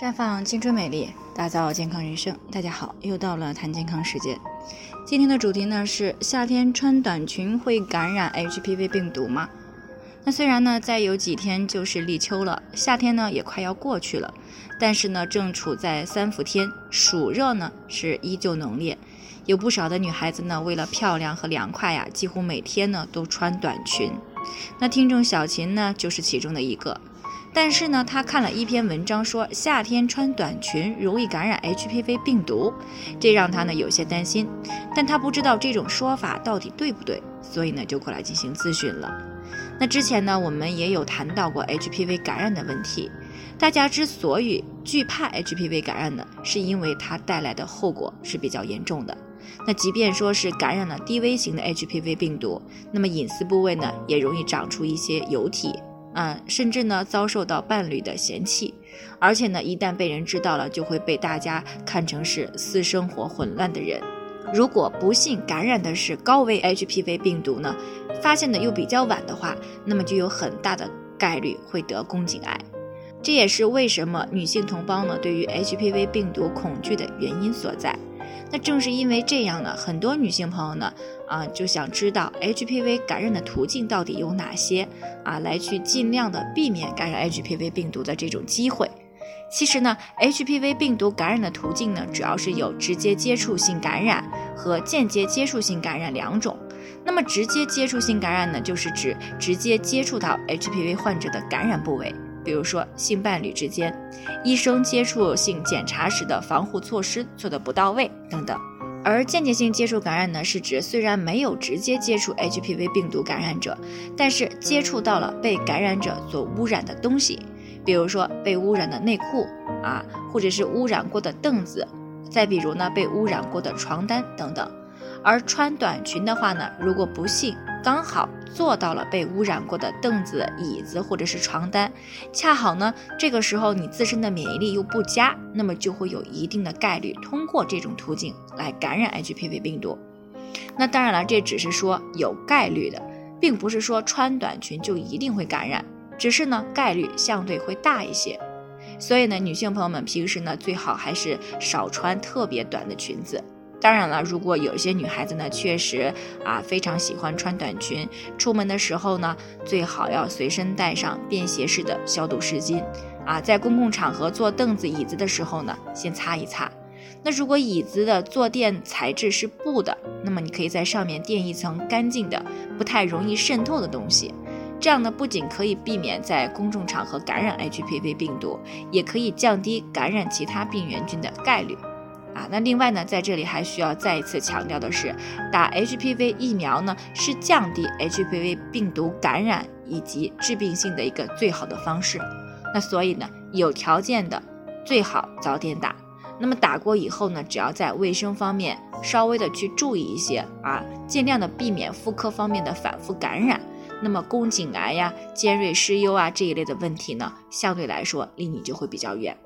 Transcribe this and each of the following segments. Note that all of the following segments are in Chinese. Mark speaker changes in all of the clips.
Speaker 1: 绽放青春美丽，打造健康人生。大家好，又到了谈健康时间。今天的主题呢是夏天穿短裙会感染 HPV 病毒吗？那虽然呢再有几天就是立秋了，夏天呢也快要过去了，但是呢正处在三伏天，暑热呢是依旧浓烈。有不少的女孩子呢为了漂亮和凉快呀，几乎每天呢都穿短裙。那听众小琴呢就是其中的一个。但是呢，他看了一篇文章，说夏天穿短裙容易感染 HPV 病毒，这让他呢有些担心。但他不知道这种说法到底对不对，所以呢就过来进行咨询了。那之前呢，我们也有谈到过 HPV 感染的问题。大家之所以惧怕 HPV 感染呢，是因为它带来的后果是比较严重的。那即便说是感染了低危型的 HPV 病毒，那么隐私部位呢也容易长出一些疣体。嗯，甚至呢遭受到伴侣的嫌弃，而且呢一旦被人知道了，就会被大家看成是私生活混乱的人。如果不幸感染的是高危 HPV 病毒呢，发现的又比较晚的话，那么就有很大的概率会得宫颈癌。这也是为什么女性同胞呢对于 HPV 病毒恐惧的原因所在。那正是因为这样呢，很多女性朋友呢，啊，就想知道 HPV 感染的途径到底有哪些啊，来去尽量的避免感染 HPV 病毒的这种机会。其实呢，HPV 病毒感染的途径呢，主要是有直接接触性感染和间接接触性感染两种。那么直接接触性感染呢，就是指直接接触到 HPV 患者的感染部位。比如说性伴侣之间，医生接触性检查时的防护措施做的不到位等等，而间接性接触感染呢，是指虽然没有直接接触 HPV 病毒感染者，但是接触到了被感染者所污染的东西，比如说被污染的内裤啊，或者是污染过的凳子，再比如呢被污染过的床单等等。而穿短裙的话呢，如果不幸刚好坐到了被污染过的凳子、椅子或者是床单，恰好呢这个时候你自身的免疫力又不佳，那么就会有一定的概率通过这种途径来感染 HPV 病毒。那当然了，这只是说有概率的，并不是说穿短裙就一定会感染，只是呢概率相对会大一些。所以呢，女性朋友们平时呢最好还是少穿特别短的裙子。当然了，如果有一些女孩子呢，确实啊非常喜欢穿短裙，出门的时候呢，最好要随身带上便携式的消毒湿巾，啊，在公共场合坐凳子、椅子的时候呢，先擦一擦。那如果椅子的坐垫材质是布的，那么你可以在上面垫一层干净的、不太容易渗透的东西，这样呢，不仅可以避免在公众场合感染 HPV 病毒，也可以降低感染其他病原菌的概率。啊，那另外呢，在这里还需要再一次强调的是，打 HPV 疫苗呢是降低 HPV 病毒感染以及致病性的一个最好的方式。那所以呢，有条件的最好早点打。那么打过以后呢，只要在卫生方面稍微的去注意一些啊，尽量的避免妇科方面的反复感染，那么宫颈癌呀、尖锐湿疣啊这一类的问题呢，相对来说离你就会比较远。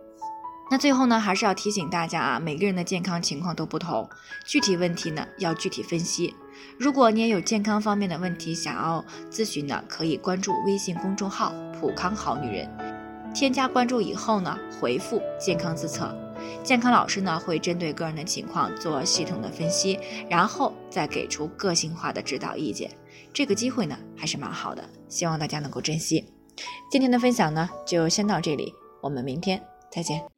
Speaker 1: 那最后呢，还是要提醒大家啊，每个人的健康情况都不同，具体问题呢要具体分析。如果你也有健康方面的问题想要咨询呢，可以关注微信公众号“普康好女人”，添加关注以后呢，回复“健康自测”，健康老师呢会针对个人的情况做系统的分析，然后再给出个性化的指导意见。这个机会呢还是蛮好的，希望大家能够珍惜。今天的分享呢就先到这里，我们明天再见。